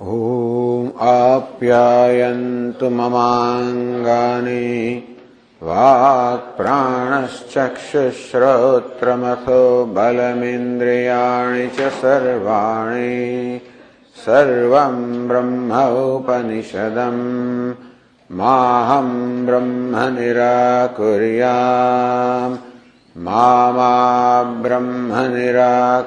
ॐ आप्यायन्तु ममाङ्गानि वाक्प्राणश्चक्षुश्रोत्रमथो बलमिन्द्रियाणि च सर्वाणि सर्वं ब्रह्म उपनिषदम् माहं ब्रह्म निराकुर्याम् मा ब्रह्म निराकरोत्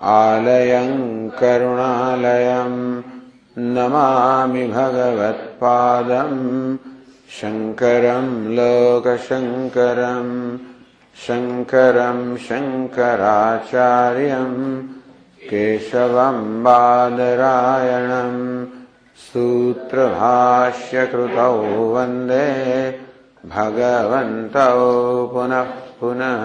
आलयं करुणालयं नमामि भगवत्पादम् शङ्करं लोकशङ्करम् शङ्करं शङ्कराचार्यम् केशवं बादरायणम् सूत्रभाष्यकृतौ वन्दे भगवन्तौ पुनः पुनः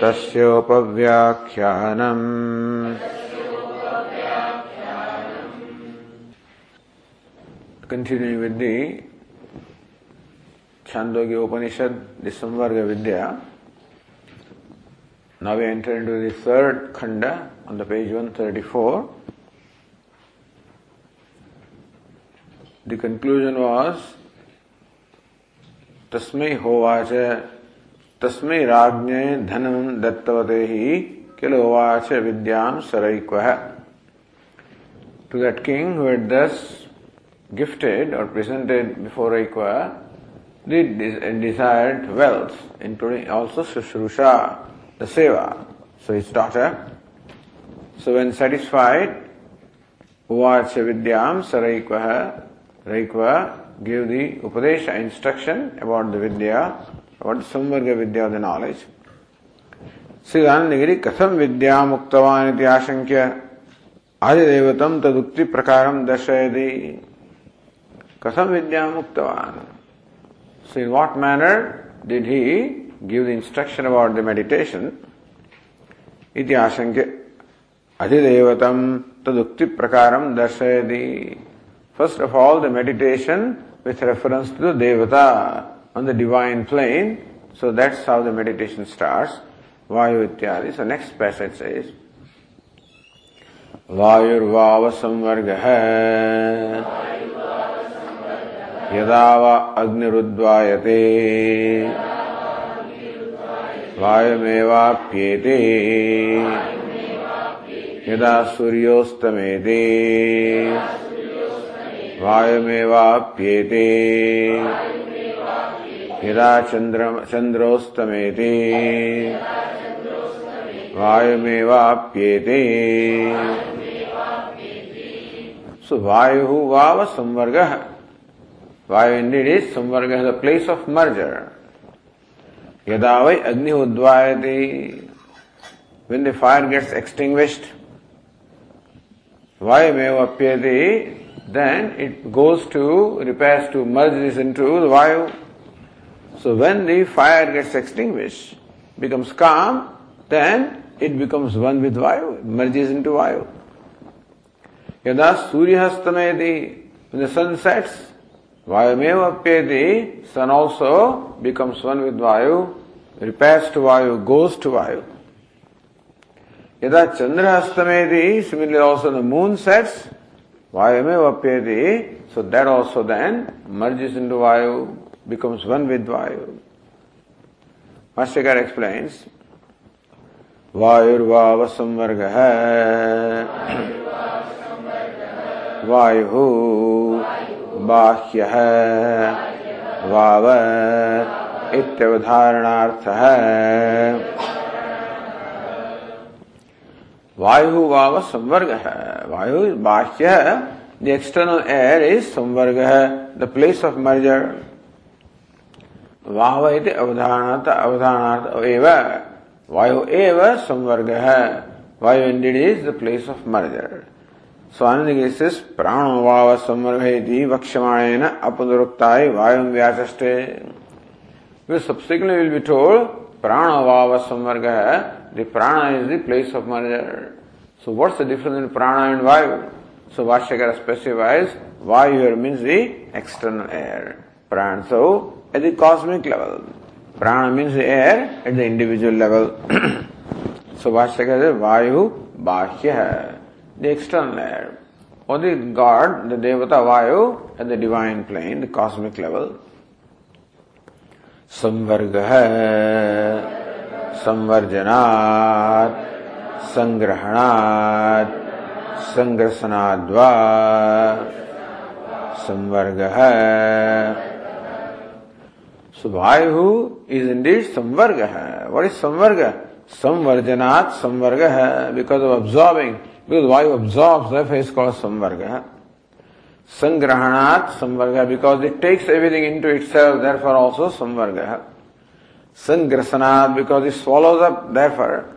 तस्योपव्याख्यानम्। Continue with the Chandogya Upanishad दिसंबर के vidya now we enter into the third khanda on the page 134 the conclusion was तस्मै होवाच तस्मै राज्ञे धनं दत्तवते हि किल उवाच विद्यां सरैक्वः। To that king who had thus gifted or presented before ऐक्व the desired wealth including also shushrusha the seva so his daughter so when satisfied उवाच विद्यां सरैक्वः Raikva give the upadesh instruction about the vidya about the Samvarga Vidya, the knowledge. श्रीदानगिरी कथम विद्या मुक्तवान इति आशंक्य आदिदेवतम तदुक्ति प्रकारम दर्शयति कथम विद्या मुक्तवान So in what manner did he give the instruction about the meditation? इति आशंक्य अधिदेवतम तदुक्ति प्रकारम दर्शयति First of all, the meditation with reference to the Devata on the divine plane. So that's how the meditation starts. Vayu ityadi. So next passage says, वायुर्वाव संवर्ग यदा वा अग्निरुद्वायते वायुमेवाप्येते यदा सूर्योस्तमेते वायुमेवाप्येते यदा चंद्र चंद्रोस्तमेते वायुमेवाप्येते सो वायु वाव संवर्ग Vayu indeed is samvarga the place of merger यदा वै अग्नि उद्वायते when the fire gets extinguished वायु में वप्यते then it goes to repairs to merge is into the Vayu. So when the fire gets extinguished, becomes calm, then it becomes one with Vayu, merges into Vayu. Yada Suryahastameti, when the sun sets, Vayumeva Apyati, sun also becomes one with Vayu, repairs to Vayu, goes to Vayu. Yada Chandrahastameti, similarly also the moon sets, Vayumeva Apyati, so that also then merges into Vayu, becomes one with Vayu. Mastakar explains, वायुर्वाव संवर्ग है वायु बाह्य वाव इत्यवधारणार्थ वायु वाव संवर्ग है वायु बाह्य the external air is samvarga the place of merger वाव इति अवधारणार्थ अवधारणार्थ एव। वायु एव संवर्ग। Vayu indeed is the place of merger Swanand प्राणो वाव संवर्ग है वक्षमाण अपनुरुक्ता वायु व्याचे वे सबसे विल बी टोल्ड प्राण वाव संवर्ग है prana is the place of merger so what's the difference in prana and Vayu? So Bhashyakara specifies Vayu air means the external air prana so at the cosmic level prana means air at the individual level so vashyakara says vayu bahya the external air or the God, the Devata Vayu at the divine plane, the cosmic level. संवर्ग है संवर्जनात् संग्रहणात् संग्रसनाद्वा संवर्ग है So Vayu is indeed Samvarga hai. What is Samvarga? Samvarjanat Samvarga hai because of absorbing. Because Vayu absorbs, therefore is called Samvarga. Sangrahanat Samvarga because it takes everything into itself, therefore also Samvarga. Sangrasanat because it swallows up, therefore.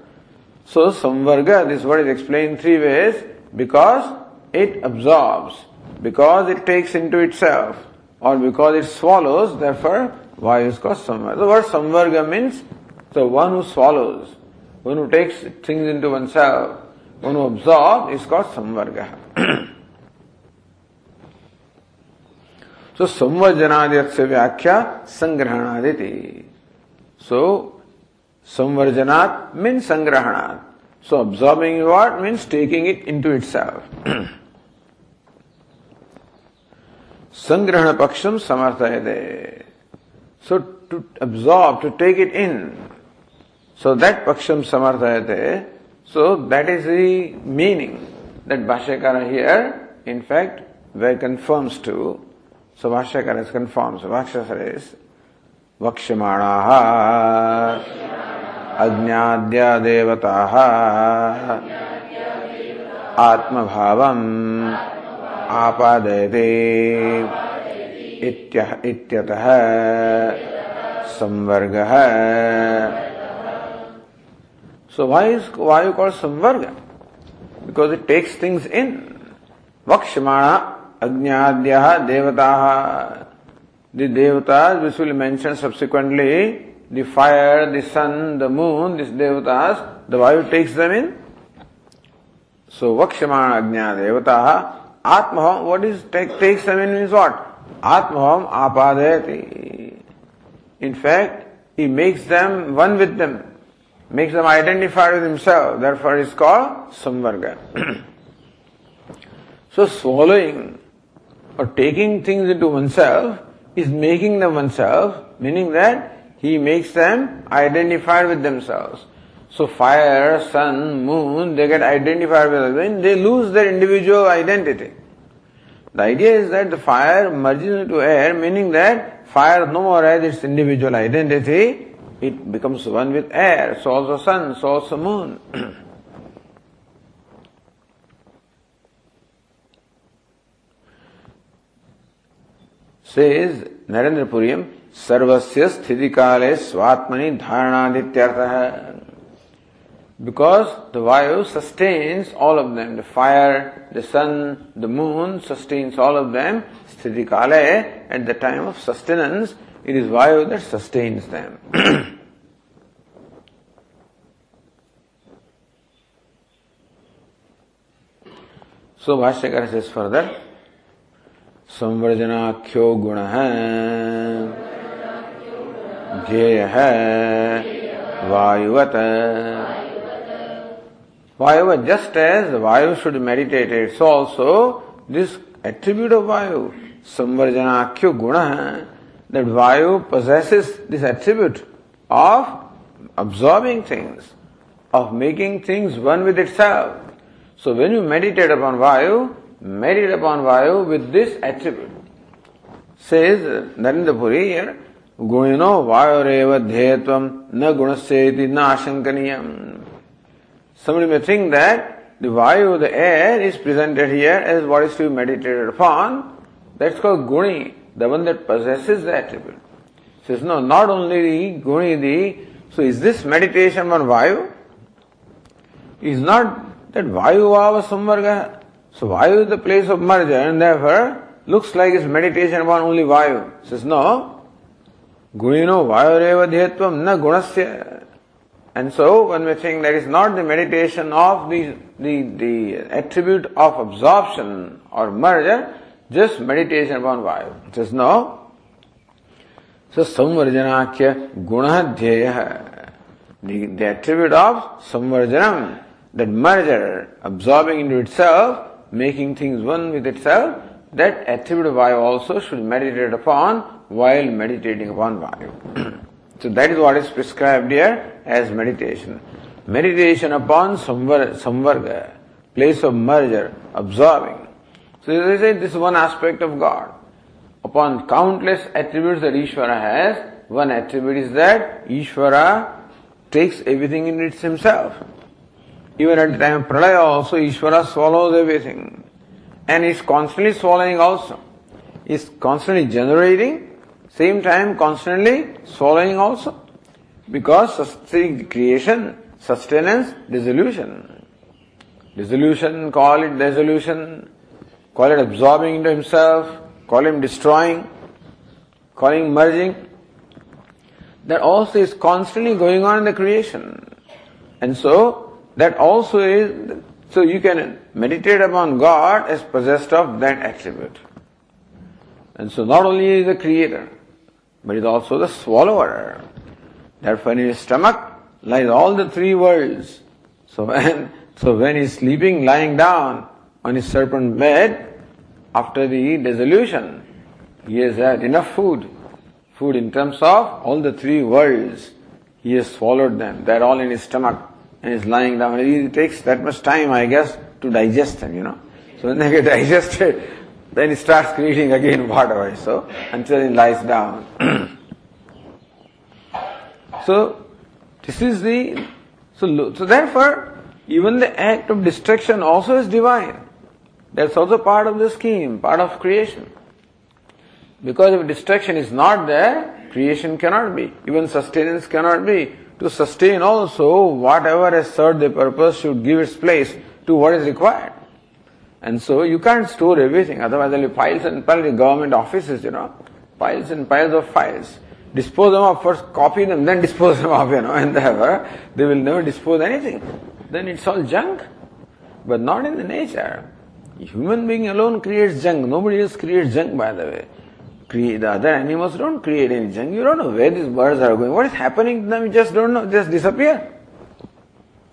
So Samvarga, this word is explained three ways because it absorbs, because it takes into itself, or because it swallows, therefore why is called Samvarga. The word Samvarga means the one who swallows, one who takes things into oneself, one who absorbs is called Samvarga. So samvarjanadiyat se vyakya sangrahanaditi. So samvarjanat means sangrahanat. So absorbing what means taking it into itself. Sangrahana paksham samarthayate. So to absorb, to take it in. So that paksham samarthayate. So that is the meaning that Bhashyakara here, in fact, very confirms to. So Vashyakara is confirmed. So Vakshasara is वक्ष्यमाणाः अज्ञाद्या देवताः आत्मभावम् आपादयते इत्यतः। संवर्ग। So why is Vayu call samvarga? Because it takes things in वक्षमाण, अग्नियाद्य, देवता। The devata which will mention subsequently the fire the sun the moon this devata the Vayu takes them in so वक्षमाण अग्निया देवता आत्म what is takes them in means what Atmaham apadayati. In fact, he makes them one with them, makes them identified with himself. Therefore, it's called samvarga. so swallowing or taking things into oneself is making them oneself, meaning that he makes them identified with themselves. So fire, sun, moon, they get identified with them, they lose their individual identity. The idea is that the fire merges into air, meaning that fire no more has its individual identity, it becomes one with air, so also sun, so also moon. says Narendra Puriyam, सर्वस्य स्थिति काले स्वात्मनि धारणादित्यर्थ because the vayu sustains all of them the fire the sun the moon sustains all of them sthiti kale at the time of sustenance it is vayu that sustains them so bhashyakara says further संवर्जनाख्यो गुण है ध्येय है वायुवत वायु just as वायु should meditate it's also this attribute of वायु संवर्जनाख्यो गुण है that वायु possesses this attribute of absorbing things, of making things one with itself. So when you meditate upon Vayu, meditate upon Vayu with this attribute. Says Narendra Puri here, Gunino Vayureva Dhyetvam na gunasyeti na ashankaniyam. Somebody may think that the Vayu, the air, is presented here as what is to be meditated upon. That's called Guni, the one that possesses the attribute. Says, no, not only the Guni, the, so is this meditation on Vayu? Is not that Vayu Vava Samvarga. So Vayu is the place of merger and therefore looks like it's meditation upon only Vayu. Says, no, Gunino Vayureva Dhyatvam na gunasya. And so when we think that is not the meditation of the, the, the attribute of absorption or merger, just meditation upon Vayu. Says no. So samvarjanakya gunadhyaya. The, the attribute of samvarjanam, that merger, absorbing into itself, making things one with itself, that attribute of Vayu also should meditate upon while meditating upon Vayu. so that is what is prescribed here as meditation. Meditation upon samvar, samvarga, place of merger, absorbing. So they say this is one aspect of God. Upon countless attributes that Ishvara has, one attribute is that Ishvara takes everything in it himself. Even at the time of Pralaya also, Ishvara swallows everything. And is constantly swallowing also. Is constantly generating, same time constantly swallowing also. Because creation, sustenance, dissolution. Dissolution, call it dissolution, call it absorbing into himself, call him destroying, call him merging. That also is constantly going on in the creation. And so, that also is, so you can meditate upon God as possessed of that attribute. And so not only is the creator, but is also the swallower. Therefore in his stomach lies all the three worlds. So when, so when he's sleeping, lying down on his serpent bed, after the dissolution, he has had enough food. Food in terms of all the three worlds. He has swallowed them. They're all in his stomach and is lying down. It takes that much time, I guess, to digest them, you know. So when they get digested, then he starts creating again whatever, so until he lies down. so this is the so, so therefore even the act of destruction also is divine. That's also part of the scheme, part of creation. Because if destruction is not there, creation cannot be. Even sustenance cannot be. To sustain also, whatever has served the purpose should give its place to what is required. And so you can't store everything, otherwise there will be piles and piles of government offices, you know, piles and piles of files. Dispose them of first, copy them, then dispose them of, you know, and never, they will never dispose anything. Then it's all junk. But not in the nature. Human being alone creates junk. Nobody else creates junk, by the way. Create, the other animals don't create any junk. You don't know where these birds are going. What is happening to them? You just don't know. Just disappear.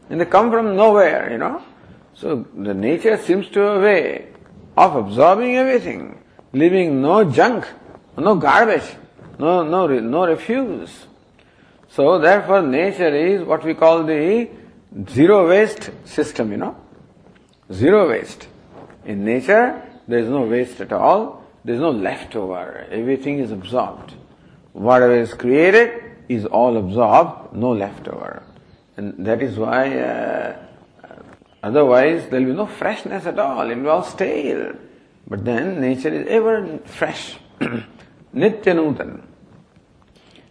And they come from nowhere, you know. So the nature seems to have a way of absorbing everything, leaving no junk, no garbage, no, no, no refuse. So therefore nature is what we call the zero waste system, you know. Zero waste. In nature, there is no waste at all. There is no leftover. Everything is absorbed. Whatever is created is all absorbed, no leftover. And that is why, uh, otherwise, there will be no freshness at all. It will be all stale. But then nature is ever fresh. Nitya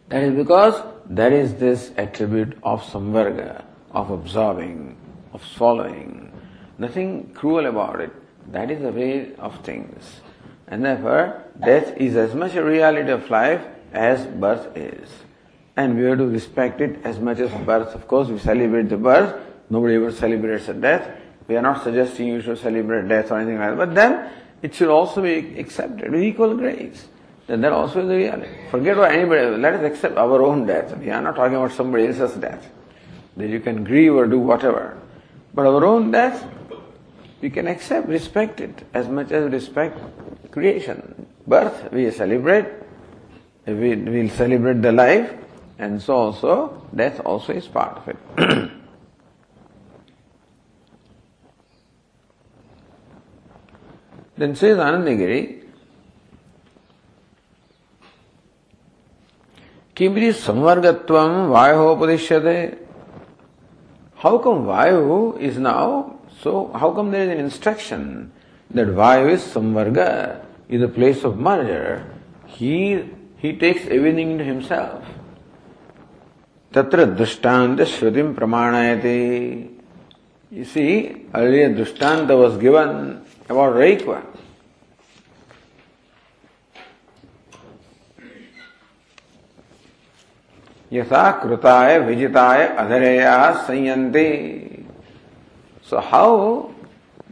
That is because there is this attribute of samvarga, of absorbing, of swallowing. Nothing cruel about it. That is the way of things. And therefore, death is as much a reality of life as birth is. And we have to respect it as much as birth. Of course, we celebrate the birth. Nobody ever celebrates a death. We are not suggesting you should celebrate death or anything like that. But then, it should also be accepted with equal grace. Then that also is the reality. Forget what anybody, else. let us accept our own death. We are not talking about somebody else's death. That you can grieve or do whatever. But our own death, we can accept, respect it as much as respect creation. Birth, we celebrate, we will celebrate the life, and so also death also is part of it. Then says Anandagiri, किमरी संवर्गत्व वायु उपदिश्यते how come Vayu is now so how come there is an instruction that Vayu is samvarga is a place of merger he he takes everything in himself तत्र दृष्टांत श्रुतिम प्रमाणयते इसी earlier drishtanta was given drishtanta was given about Reikva. यथा कृताय विजिताय अधरेया संयंते so how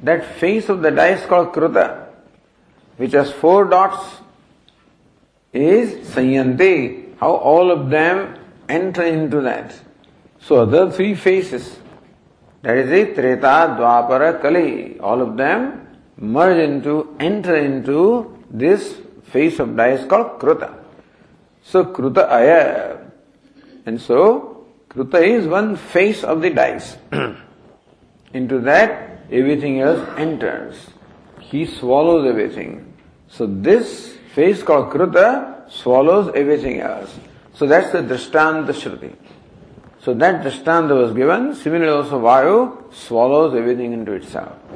that face of the dice called krita which has four dots is sanyanti, how all of them enter into that. So other three faces, that is it, Treta, Dwapara, Kali, all of them merge into, enter into this face of dice called Kruta. So Kruta Aya, and so, Kruta is one face of the dice. Into that, everything else enters. He swallows everything. So this face called Kruta swallows everything else. So that's the Drishtanta Shruti. So that Drishtanta was given. Similarly also Vayu swallows everything into itself.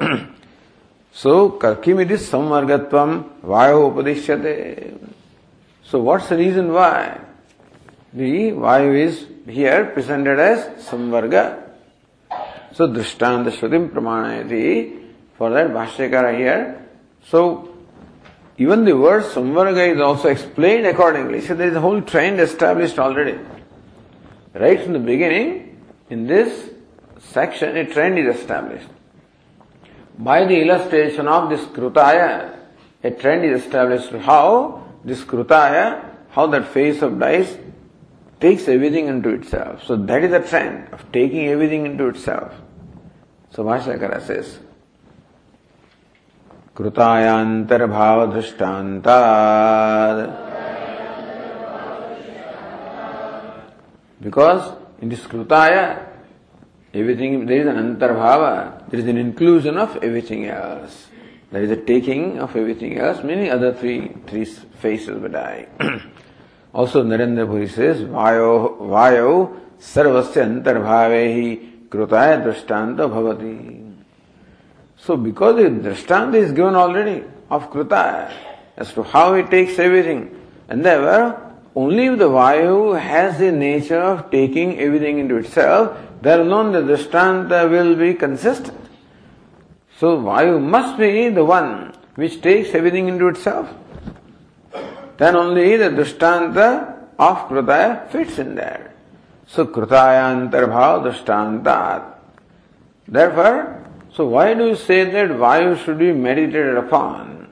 so Karkimidis Samvargatvam Vayu Upadishyate. So what's the reason why? The Vayu is here presented as Samvarga. So Drishtanta Shrutim Pramanayati. For that Bhashyakara here. So even the word Samvarga is also explained accordingly. So there is a whole trend established already. Right from the beginning, in this section, a trend is established. By the illustration of this Krutaya, a trend is established how this Krutaya, how that face of dice takes everything into itself. So that is the trend of taking everything into itself. So Bhashyakara says, कृतायान्तर्भावदृष्टान्तात् because in this कृताय everything everything is an antarbhava there is an inclusion of everything else. There is a taking of everything else. Many other three three faces will die. Also Narendra Puri says, Vayo, Vayo sarvasya antarbhave hi krutaya drishtanta bhavati. So because the drishtanta is given already of krutaya as to how it takes everything, and therefore only if the Vayu has the nature of taking everything into itself, then alone the drishtanta will be consistent. So Vayu must be the one which takes everything into itself then only the drishtanta of Krutaya fits in there. So Krutaya antarbhav drishtantat. Therefore, so why do you say that Vayu should be meditated upon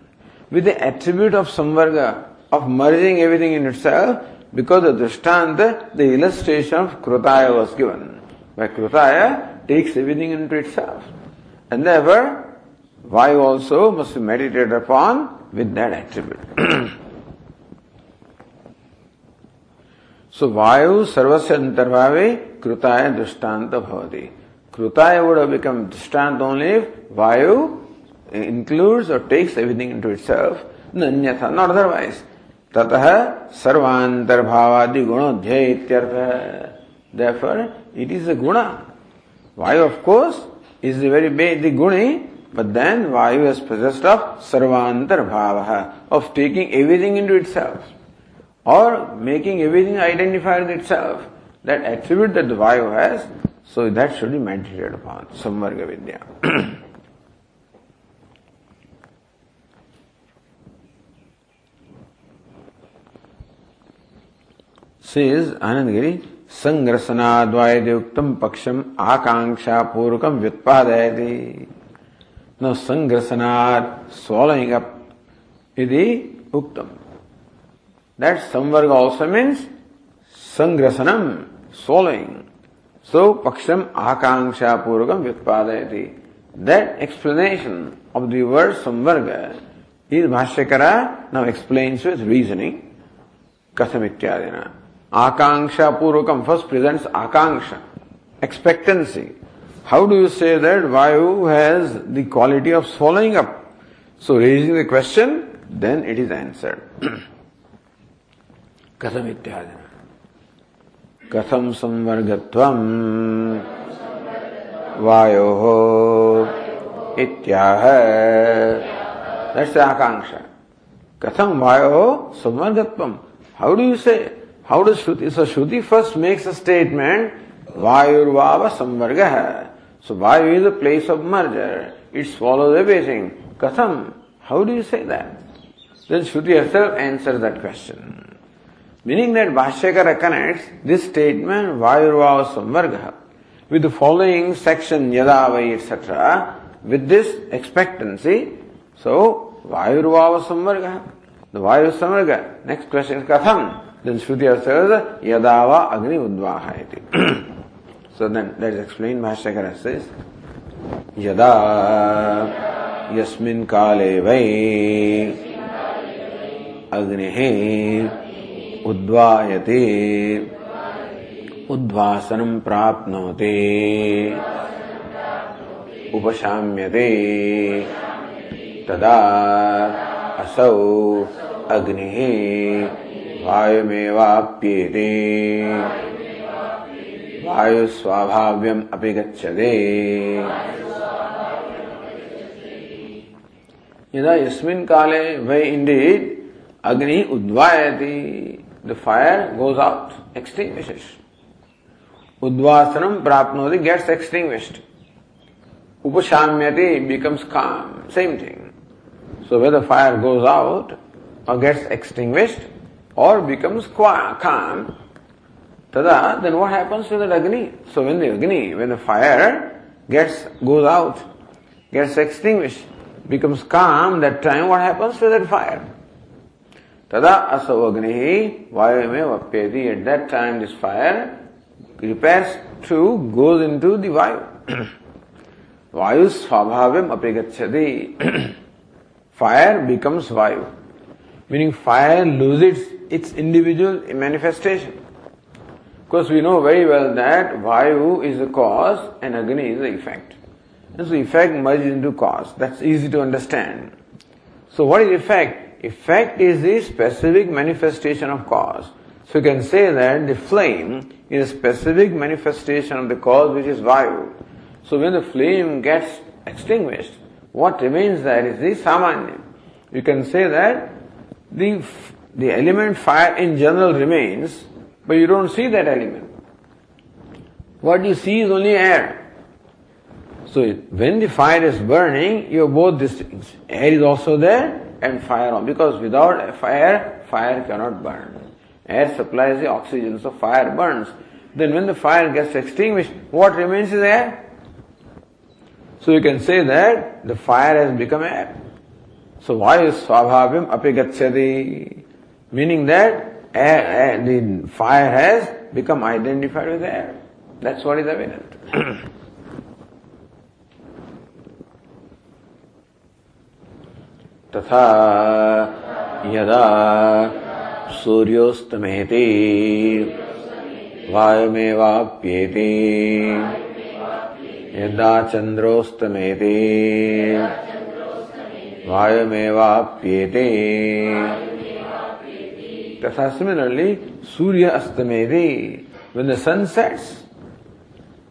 with the attribute of samvarga, of merging everything in itself? Because the drishtanta, the illustration of Krutaya was given. Where Krutaya takes everything into itself. And therefore, Vayu also must be meditated upon with that attribute. So Vayu Sarvasya Antarbhave Krutaya Drishtanta Bhavati. Krutaya would have become Drishtanta only if Vayu includes or takes everything into itself, Nanyatha, not otherwise. ततः सर्वांतर्भावादि गुणोध्याय इत्यर्थ therefore it is a guna vayu of course is the very the guni but then vayu is possessed of sarvantar bhava of taking everything into itself or making everything identify with itself, that attribute that the Vayu has, so that should be meditated upon, Samvarga Vidya. says Anandgiri, संग्रसना संग्रसनाद्वायुक्तम पक्षम आकांक्षा पूर्वकम व्युत्पादय न संग्रसना स्वलिंग यदि इति उक्तम। दैट संवर्ग ऑल्सो मीन्स संग्रसनम स्वलिंग सो पक्षम आकांक्षा पूर्वकम व्युत्पादय that explanation of the word samvarga is Bhashyakara now explains with reasoning कथम इत्यादि ना Akanksha purvakam first presents akanksha, expectancy. How do you say that Vayu has the quality of swallowing up? So raising the question, then it is answered. कथम इत्यादि कथम संवर्गत्वम वायो इत्याह the akanksha. Katham vayo samvargatvam. How do you say? How does Shruti? So Shruti first makes a statement, Vayurvava. So Vayu is a place of merger. It swallows everything. Katham. How do you say that? Then Shruti herself answers that question. Meaning that Bhashyakara connects this statement, Vayurvava with the following section, Yadavai, etc., with this expectancy So, Vayurvava. The Vayu Samvarga. Next question is Katham. Then Shruti says, Yadava Agni Udvaha iti. so then that is explained. Mahashakara says, Yada Yasmin Kale Vai Agnihi Udvayate उद्वासनं प्राप्नोति उपशाम्यते तदा असौ अग्निः वायुमेवाप्येते। वायुस्वाभाव्यम् अपि गच्छते। यदा यस्मिन् काले वै इंडीड अग्नि उद्वायति the fire goes out extinguishes उद्वासनम प्राप्नोति गेट्स एक्सटिंग्विश्ड उपशाम्यति, becomes calm, same thing So whether fire goes out or gets extinguished or becomes calm, tada, then what happens to the Agni? So when the Agni, when the fire gets, goes out, gets extinguished, becomes calm, that time what happens to that fire? Tada aso Agni vayame vapyeti. At that time this fire repairs to, goes into the Vayu. Vayu svabhavyam apigacchati. fire becomes Vayu. Meaning fire loses its individual manifestation. Of course, we know very well that Vayu is the cause and Agni is the effect. And so effect merges into cause. That's easy to understand. So what is effect? Effect is the specific manifestation of cause. So you can say that the flame is a specific manifestation of the cause which is Vayu. So when the flame gets extinguished, what remains there is the samanya. You can say that the, the element fire in general remains, but you don't see that element. What you see is only air. So when the fire is burning, you have both these things. Air is also there and fire on. Because without fire, fire cannot burn. Air supplies the oxygen, so fire burns. Then when the fire gets extinguished, what remains is air. So you can say that the fire has become air. So why is swabhavyam apigachyati? Meaning that air, air, the fire has become identified with air. That's what is evident. तथा यदा सूर्योस्तमेति वायुमेवाप्येति यदा चंद्रोस्तमेते वायुमेवाप्येते Tasa similarly, Surya Astamedi. When the sun sets,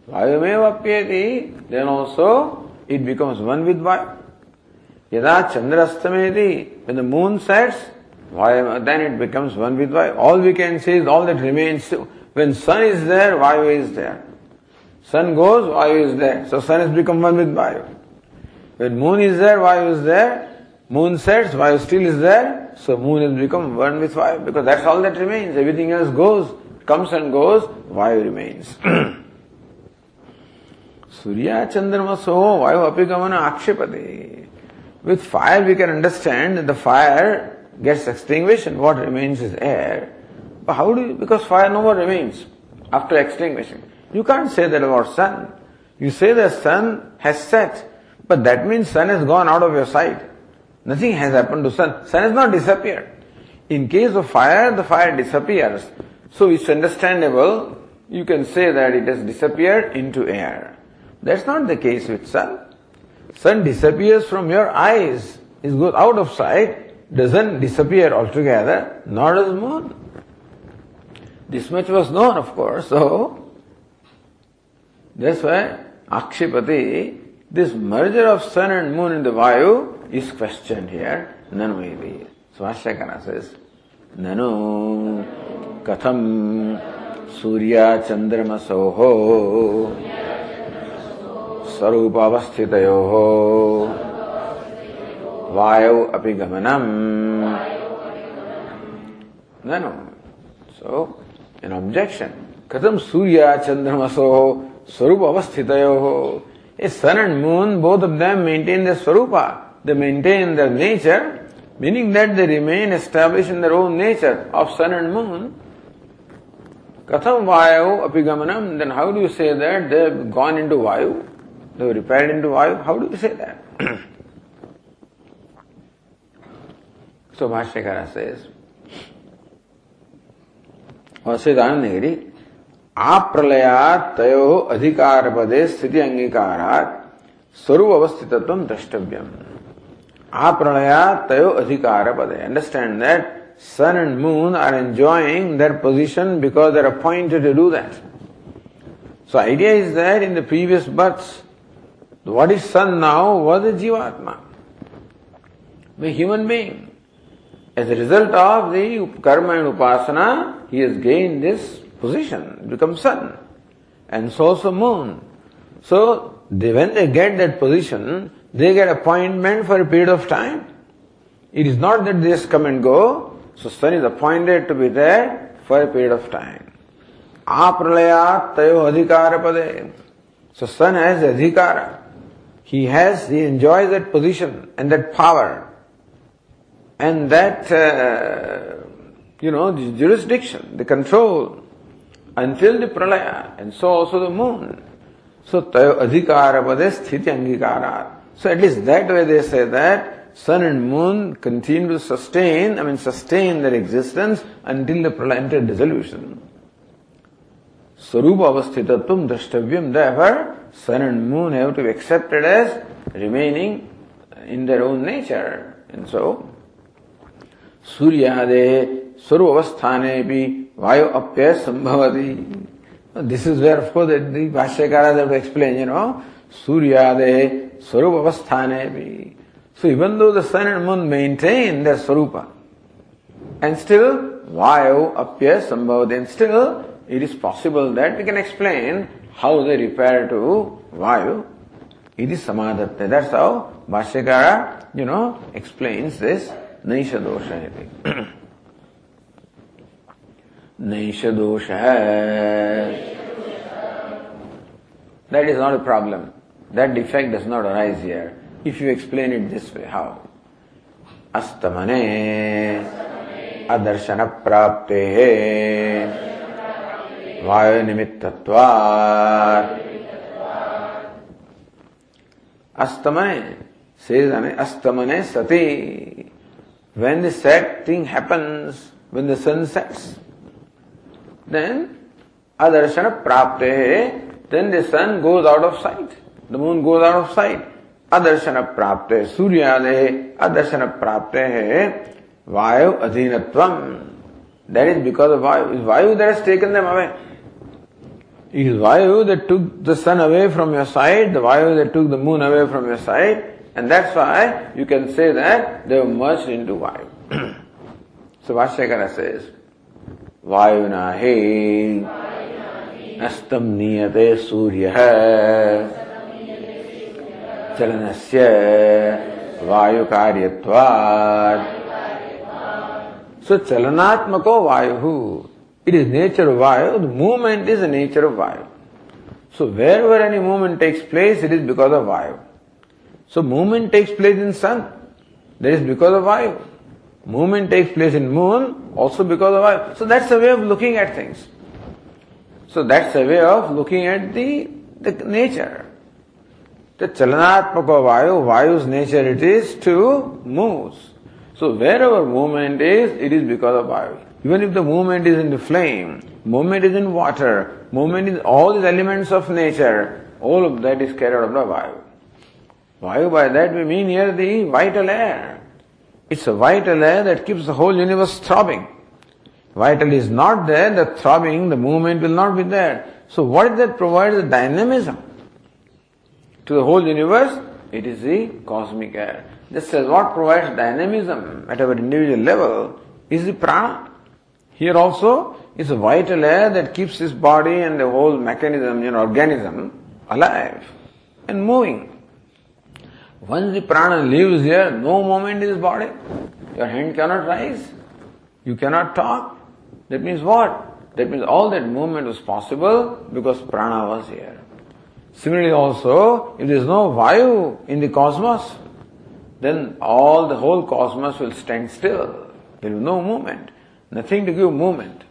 Vayumevapyeti, then also it becomes one with Vayu. Yada Chandrastamedi, when the moon sets, then it becomes one with Vayu. All we can say is all that remains. When sun is there, Vayu is there. Sun goes, Vayu is there. So sun has become one with Vayu. When moon is there, Vayu is there. Moon sets, Vayu still is there. So moon has become one with Vayu because that's all that remains. Everything else goes, comes and goes, Vayu remains. Surya Chandramaso Vayu Apigamana Akshipati. With fire we can understand that the fire gets extinguished and what remains is air. But how do you, because fire no more remains after extinguishing. You can't say that about sun. You say the sun has set, but that means sun has gone out of your sight. Nothing has happened to sun. Sun has not disappeared. In case of fire, the fire disappears. So it's understandable. You can say that it has disappeared into air. That's not the case with sun. Sun disappears from your eyes, it goes out of sight, doesn't disappear altogether, nor does moon. This much was known, of course, so that's why Akshipati, this merger of sun and moon in the Vayu is questioned here. Nanu iti. So Vashyakara says, Nanu katham surya chandramasoho स्वरूपावस्थितयोः वायौ अपि गमनम् ननु सो N objection कथम सूर्य चंद्रमसो स्वरूप अवस्थितयोः a sun and moon both of them maintain the swarupa they maintain their nature meaning that they remain established in their own nature of sun and moon katham vayu apigamanam then how do you say that they have gone into vayu they have repaired into vayu how do you say that So Bhashyakara says, और सिद्धांतगिरी आप्रलयात तयो अधिकार पदे स्थिति अंगीकारात स्वरूप अवस्थितत्व द्रष्टव्यम Apralaya tayo adhikara padaya. Understand that sun and moon are enjoying their position because they're appointed to do that. So idea is that in the previous births, what is sun now was a jivatma, the human being. As a result of the karma and upasana, he has gained this position, becomes sun, and so also moon. So they, when they get that position, they get appointment for a period of time. It is not that they just come and go. So sun is appointed to be there for a period of time. Apralaya tayo adhikara pade. So sun has adhikara. He has, he enjoys that position and that power. And that, uh, you know, the jurisdiction, the control, until the pralaya, and so also the moon. So, tayo adhikara pade sthiti angikara. So at least that way they say that sun and moon continue to sustain, I mean sustain their existence until the pralaya, until dissolution. Sarupa avasthitatvam drashtavyam. Therefore, sun and moon have to be accepted as remaining in their own nature. And so, सूर्यादे स्वरूप अवस्थाने भी वायु अप्यय संभवती this is where of course the भाष्यकार have to explain you know सूर्यादे Swarupa Avasthane. So even though the sun and moon maintain their Swarupa, and still Vayu appears somehow then still it is possible that we can explain how they repair to Vayu. It is Samadhatte. That's how Bhashyakara, you know, explains this Naisha Dosha. Naisha Dosha. That is not a problem. That defect does not arise here. If you explain it this way, how? Astamane. Adarshana prapte. Vayu nimittatvat astamane. Says astamane sati. When the set thing happens, when the sun sets, then adarshana prapte, then the sun goes out of sight, the moon goes out of sight. Adarshana prapte, suryade, adarshana prapte, vayu adhinatvam. That is because of vayu. It's vayu that has taken them away. It is vayu that took the sun away from your sight, the vayu that took the moon away from your sight, and that's why you can say that they were merged into Vayu. so Vashyakara says, Vayuna he astam niyate surya karyatvad So chalanatmako vayu. It is nature of vayu. The movement is the nature of vayu. So wherever any movement takes place, it is because of vayu. So movement takes place in sun. That is because of Vayu. Movement takes place in moon also because of Vayu. So that's a way of looking at things. So that's a way of looking at the, the nature. The chalanatmaka Vayu, Vayu's nature it is to move. So wherever movement is, it is because of Vayu. Even if the movement is in the flame, movement is in water, movement is all these elements of nature, all of that is carried out by Vayu. Vayu by that we mean here the vital air. It's a vital air that keeps the whole universe throbbing. Vital is not there, the throbbing, the movement will not be there. So what is that provides the dynamism to the whole universe? It is the cosmic air. Just as what provides dynamism at our individual level is the prana. Here also is a vital air that keeps this body and the whole mechanism, you know, organism alive and moving. Once the prana leaves here, no movement in this body. Your hand cannot rise. You cannot talk. That means what? That means all that movement was possible because prana was here. Similarly also, if there is no vayu in the cosmos, then all the whole cosmos will stand still. There will be no movement. Nothing to give movement.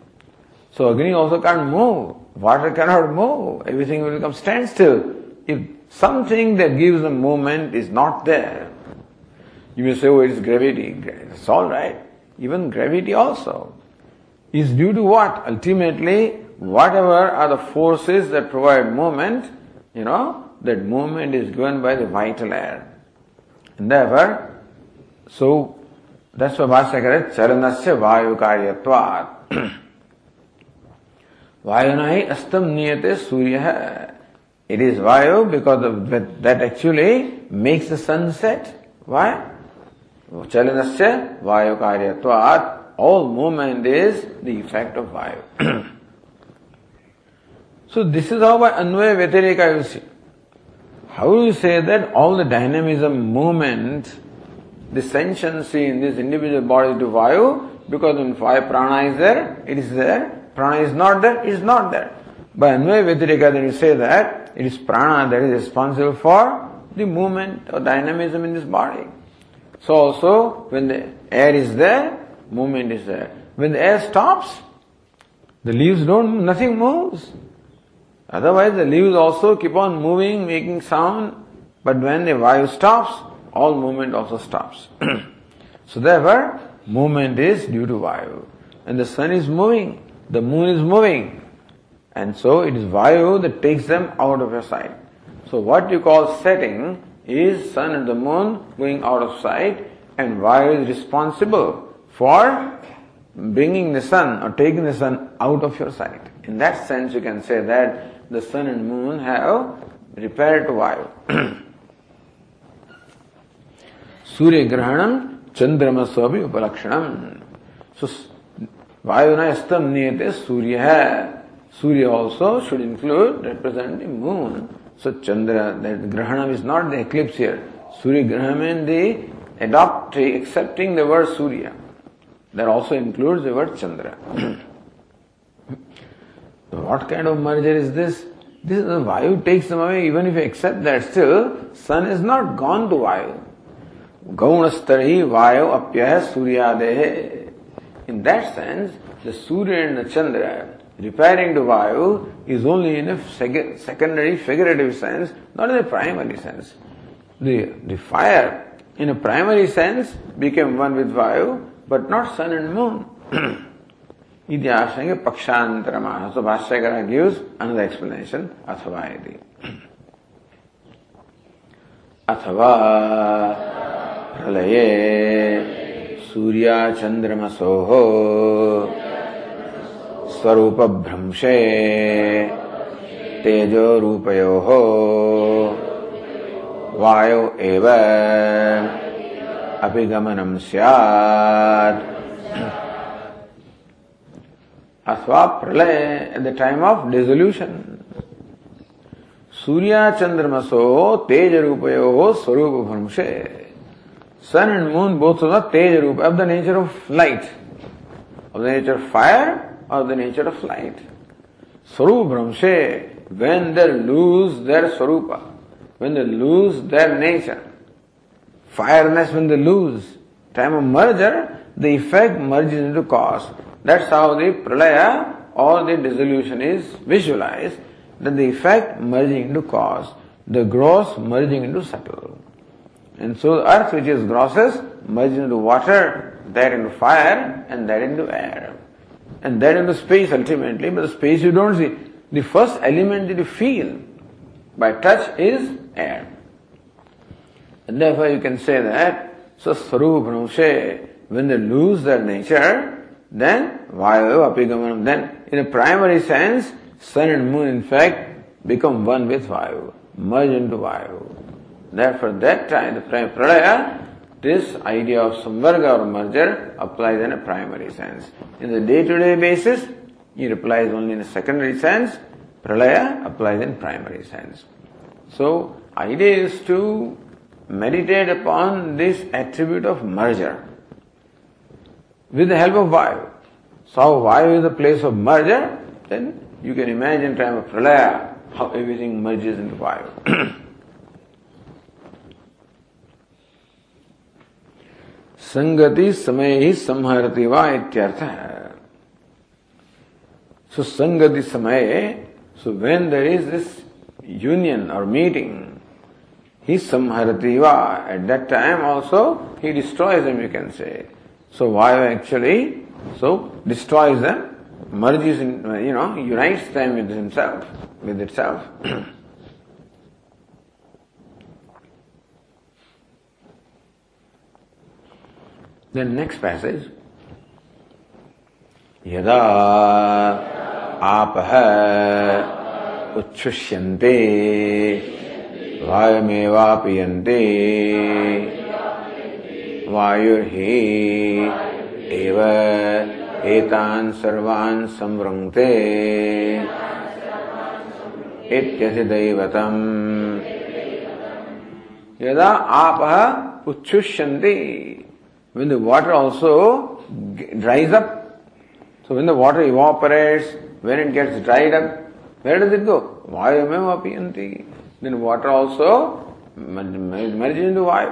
So Agni also can't move. Water cannot move. Everything will become standstill. If something that gives a movement is not there, you may say, oh, it's gravity. It's all right. Even gravity also is due to what? Ultimately, whatever are the forces that provide movement, you know, that movement is given by the vital air. And therefore, so that's why Bhashyakara charanasya vayu karyatvat. Vayuna hi astam niyate surya It is vayu because of that, that actually makes the sun set. Why? Chalanasya vayu karyatvat. All movement is the effect of vayu. so this is how by anvaya vyatireka you see. How you say that all the dynamism, movement, the sentiency in this individual body to vayu? Because when fire prana is there, it is there. Prana is not there, it is not there. By anvaya vyatireka, then you say that it is prana that is responsible for the movement or dynamism in this body. So also, when the air is there, movement is there. When the air stops, the leaves don't, nothing moves. Otherwise, the leaves also keep on moving, making sound, but when the vayu stops, all movement also stops. so therefore, movement is due to vayu. And the sun is moving, the moon is moving. And so it is vayu that takes them out of your sight. So what you call setting is sun and the moon going out of sight and vayu is responsible for bringing the sun or taking the sun out of your sight. In that sense, you can say that the sun and moon have repaired वायु सूर्य ग्रहणम चंद्रमस भी उपलक्षणम सो वायुना स्तम नियते सूर्य है सूर्य also should include represent the moon so chandra that ग्रहणम is not the eclipse here सूर्य ग्रहण in the adopt accepting the word surya. That also includes the word chandra. What kind of merger is this? This is the Vayu takes them away, even if you accept that still, sun is not gone to Vayu. Gaunastari Vayu apyah Suryadehe. In that sense, the Surya and the Chandra repairing to Vayu is only in a secondary figurative sense, not in a primary sense. The, the fire, in a primary sense, became one with Vayu, but not sun and moon. इति आशंके पक्षांतरमा so Bhashyakara gives another explanation, अथवा इति। अथवा प्रलये सूर्याचन्द्रमसोः स्वरूपभ्रंशे तेजोरूपयोः वायो एव अपिगमनं स्यात्। अथवा प्रलय at the time of dissolution सूर्य चंद्रमसो तेज रूपयो स्वरूप भ्रमशे sun and moon both of तेज रूप of the nature of light of the nature of fire of the nature of light स्वरूप भ्रमशे when their lose their swarupa when they lose their nature fireness when they lose time of merger the effect merge into cause That's how the pralaya or the dissolution is visualized, that the effect merging into cause, the gross merging into subtle. And so the earth which is grosses merges into water, that into fire, and that into air. And that into space ultimately, but the space you don't see. The first element that you feel by touch is air. And therefore you can say that, so Swarup when they lose their nature, then Vayu Apigamanam, then in a primary sense, sun and moon in fact become one with Vayu, merge into Vayu. Therefore that time, the Pralaya, this idea of Samvarga or merger applies in a primary sense. In the day-to-day basis, it applies only in a secondary sense. Pralaya applies in primary sense. So, idea is to meditate upon this attribute of merger with the help of Vayu. So, Vayu is the place of merger, then you can imagine time of Pralaya, how everything merges into Vayu. संगति समय ही संहरती वा इत्यर्थ है so संगति समय so when there is this union और meeting he samharati va at that time also he destroys them you can say so why actually so destroys them merges in you know unites them with himself with itself Then next passage. यदा आप उच्छुष्यन्ते वायुमेवापीयन्ते वायुर्हि। एव एतान् सर्वान् संवृङ्क्ते। इत्यसि दैवतम्। यदा आपः उच्छुष्यन्ति when the water also dries up so when the water evaporates when it gets dried up where does it go वायुमेव अपियन्ति then water also merging to Vayu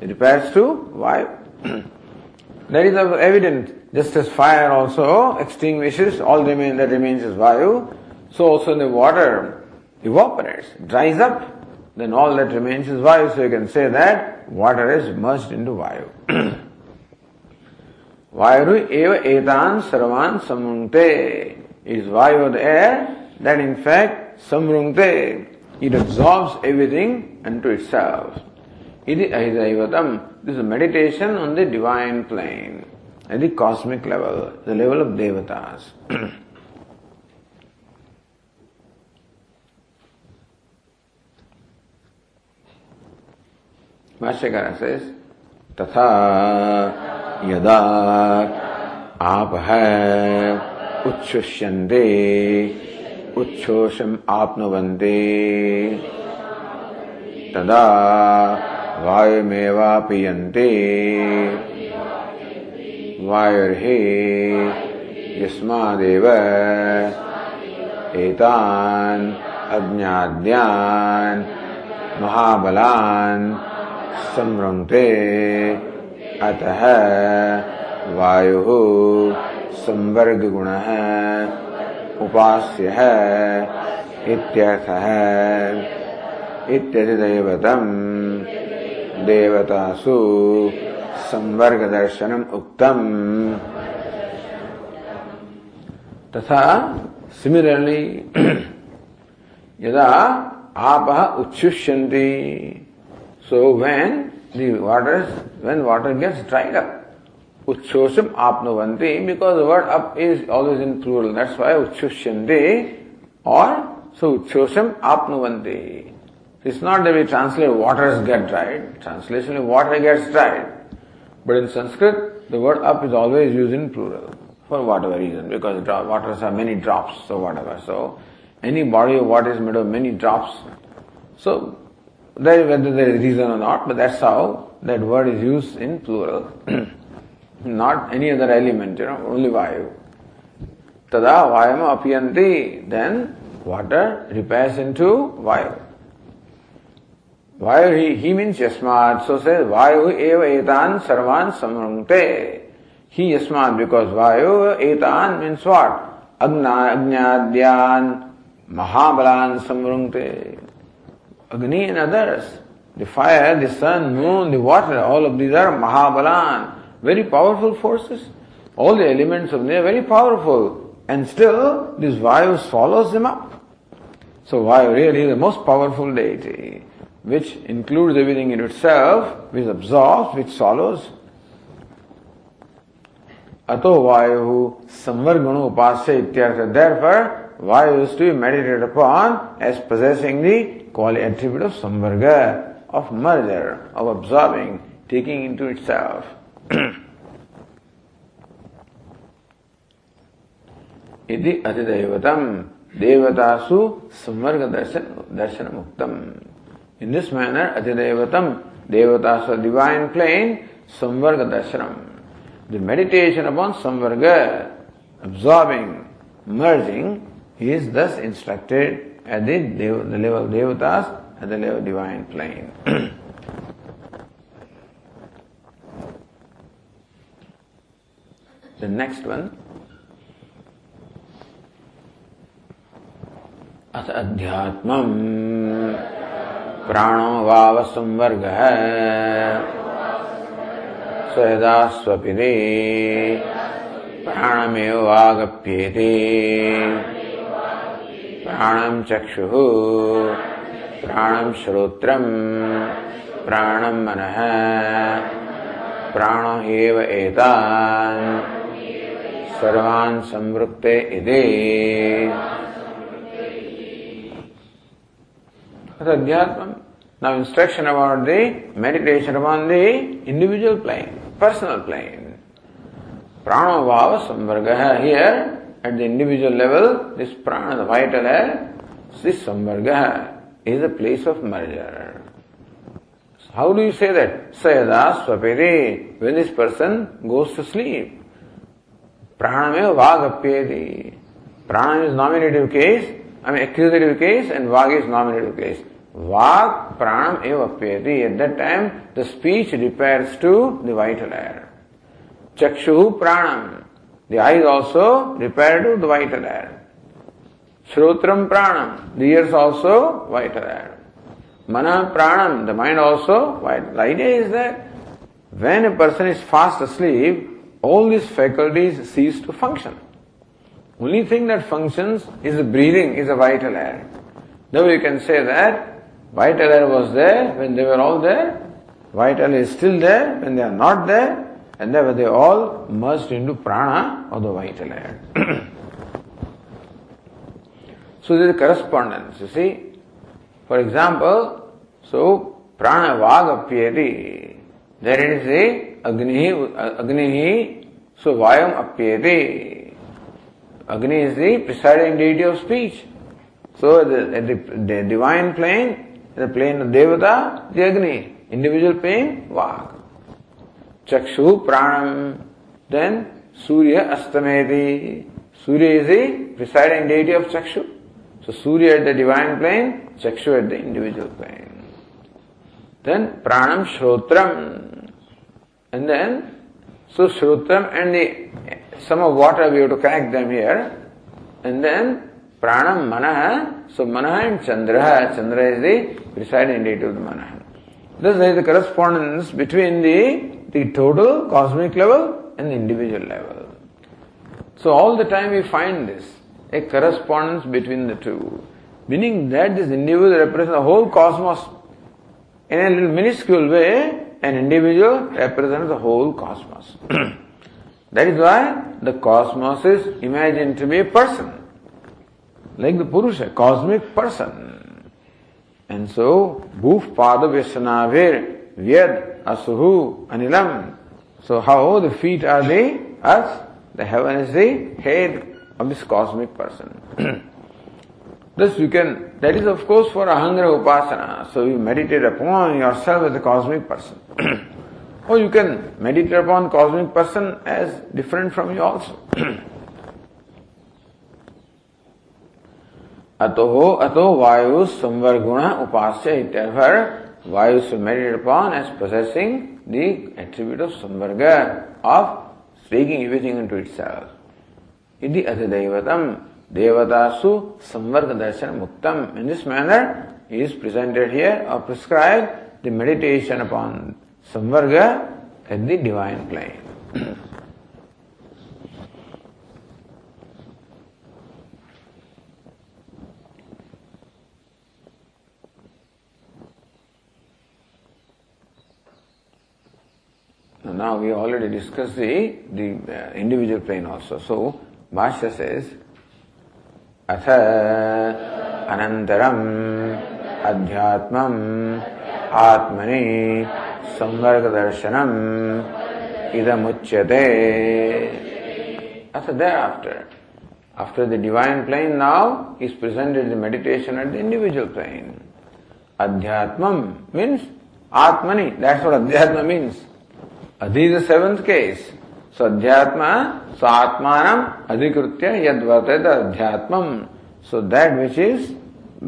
It repairs to Vayu. that is evident. Just as fire also extinguishes, all remain, that remains is Vayu, so also the water evaporates, dries up, then all that remains is Vayu. So you can say that water is merged into Vayu. Vayu eva etan sarvan samrungte. Is Vayu the air that in fact samrungte. It absorbs everything into itself. Iti ahidaivatam. This is meditation on the divine plane, at the cosmic level, the level of devatas. Bhashyakara says, तथा यदा आप है उच्छुष्यन्ते उच्छोषम आपनुवन्ते तदा वायुमेवापीयन्ते। वायुर्हि यस्मादेव एतान् अज्ञाद्यान् महाबलान् संवृङ्क्ते अतः वायु संवर्ग गुण उपास्य इत्यर्थः। इत्यधिदैवतम् देवतासु संवर्ग दर्शन उक्तम। तथा सिमिलरली यदा आप उच्छुष्यंति so when the water when water gets dried up उच्छोषम आपनुवंती because word ap is always in plural that's why उच्छुष्यंति और so उच्छोषम आपनुवंती It's not that we translate waters get dried. Translation water gets dried. But in Sanskrit, the word up is always used in plural for whatever reason, because waters are many drops, so whatever. So, any body of water is made of many drops. So, there, whether there is reason or not, but that's how that word is used in plural. not any other element, you know, only Vayu. Tada Vayama apyanti, then water repairs into Vayu. Vayu, he, means Yasmat, so says Vayu eva etan sarvan samrungte. He Yasmat, because Vayu etan means what? Agna, Agnadyan, Mahabalan samrungte. Agni and others. The fire, the sun, moon, the water, all of these are Mahabalan, very powerful forces. All the elements of nature very powerful. And still, this Vayu swallows them up. So Vayu really the most powerful deity. which includes everything in itself, which absorbs, which swallows. अतो वायु संवर्गण गुण उपास्य therefore Vayu is to be meditated upon as possessing the quality attribute of samvarga of merger of absorbing taking into itself इति अतिदेवतम देवतासु संवर्ग दर्शन दर्शन मुक्तम in this manner अधिदेवतम देवतासु divine plane संवर्ग दर्शनम द मेडिटेशन अपॉन संवर्ग absorbing merging he is thus instructed at the, the level of devatas at the level of divine plane the next one अथ अध्यात्म प्राणो वाव संवर्ग स्वयदा स्वपिरे प्राणमेव वागप्येते प्राणं चक्षुः। प्राणं श्रोत्रम् प्राणं मनः। प्राणो एव एतान्। सर्वान् संवृत्ते इति Adhyatma. Now instruction about the meditation upon the individual plane, personal plane. Pranavava samvarga here at the individual level, this prana, the vital air, this samvarga is a place of merger. So how do you say that? Sayada swapere, when this person goes to sleep. Praname vagapyeti. Prana is nominative case, I mean accusative case and vag is nominative case. Vak pranam evapyati. At that time, the speech repairs to the vital air. Chakshu pranam. The eyes also repair to the vital air. Shrotram pranam. The ears also vital air. Mana pranam. The mind also vital. The idea is that when a person is fast asleep, all these faculties cease to function. Only thing that functions is the breathing, is the vital air. Now you can say that Vital air was there when they were all there. Vital is still there when they are not there. And then they all merged into prana or the vital air. so there is a correspondence, you see. For example, so prana vag There is a agni, agni, so vayam apyeti. Agni is the presiding deity of speech. So the, the, the divine plane, the plane of Devata, the Agni. Individual plane, Vak. Chakshu, Pranam. Then Surya Astameti. Surya is the presiding deity of Chakshu. So Surya at the divine plane, Chakshu at the individual plane. Then Pranam Shrotram. And then, so Shrotram and the, some of water we have to connect them here. And then Pranam Manaha. So Manaha and Chandra. Chandra is the presiding deity of the Manaha. Thus there is a correspondence between the, the total cosmic level and the individual level. So all the time we find this, a correspondence between the two. Meaning that this individual represents the whole cosmos. In a little minuscule way, an individual represents the whole cosmos. that is why the cosmos is imagined to be a person like the Purusha, cosmic person. And so, Bhuf Pada Vyasanavir Vyad Asuhu Anilam. So how the feet are the earth, the heaven is the head of this cosmic person. Thus you can, that is of course for Ahamgraha Upasana. So you meditate upon yourself as a cosmic person. or you can meditate upon cosmic person as different from you also. अतो अतो वायु संवर गुण उपास्यर Vayu merit upon as processing the attribute of samvarga of speaking everything to itself इति अथ दैवतम। देवतासु संवर्ग दर्शन मुक्तम। In this manner is presented here or prescribe the meditation upon samvarga at divine divine plane already discussed the, the uh, individual plane also. So, Bhashya says, अथ अनन्तरम् अध्यात्मम् आत्मनि संवर्गदर्शनम् idam After thereafter, after the divine plane now is presented the meditation at the individual plane. Adhyatmam means Atmani. That's what Adhyatma means. अधिक seventh case. So adhyatma so आत्मान अधिकृत्य यद वर्तित अध्यात्म। So that which is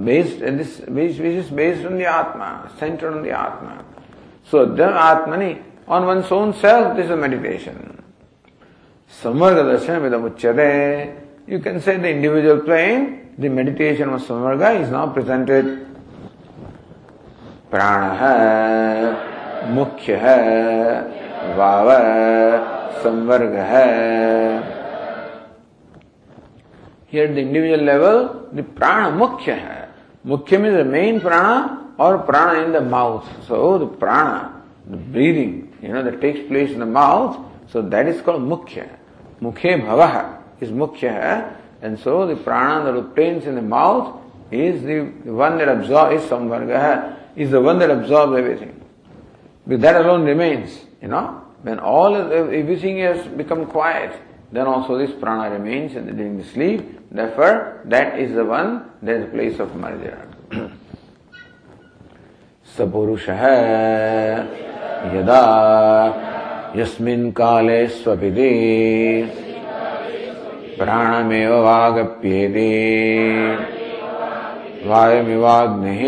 based which is based on the atma centred on the atma so अध्यम आत्मनि on one's own self this is meditation समर्ग दर्शन विदम उच्चते you can say individual plane the meditation of samvarga is now presented प्राण है मुख्य है वाव संवर्ग है। Here the individual level the prana मुख्य है मुख्य मीन द मेन प्राण और prana in the mouth so the prana the breathing you know the takes place in the mouth so that is called मुख्य मुखे भव इज़ मुख्य है and so the prana the रुपेन्स in the mouth is the one that is samvarga है is the one that absorb everything with that alone remains you know. When all everything has become quiet, then also this prana remains during the sleep. Therefore, that is the one that is the place of merger. सपुरुषः यदा यस्मिन् काले स्वपिति प्राणमेव वागप्येति वायुमिवाग्निः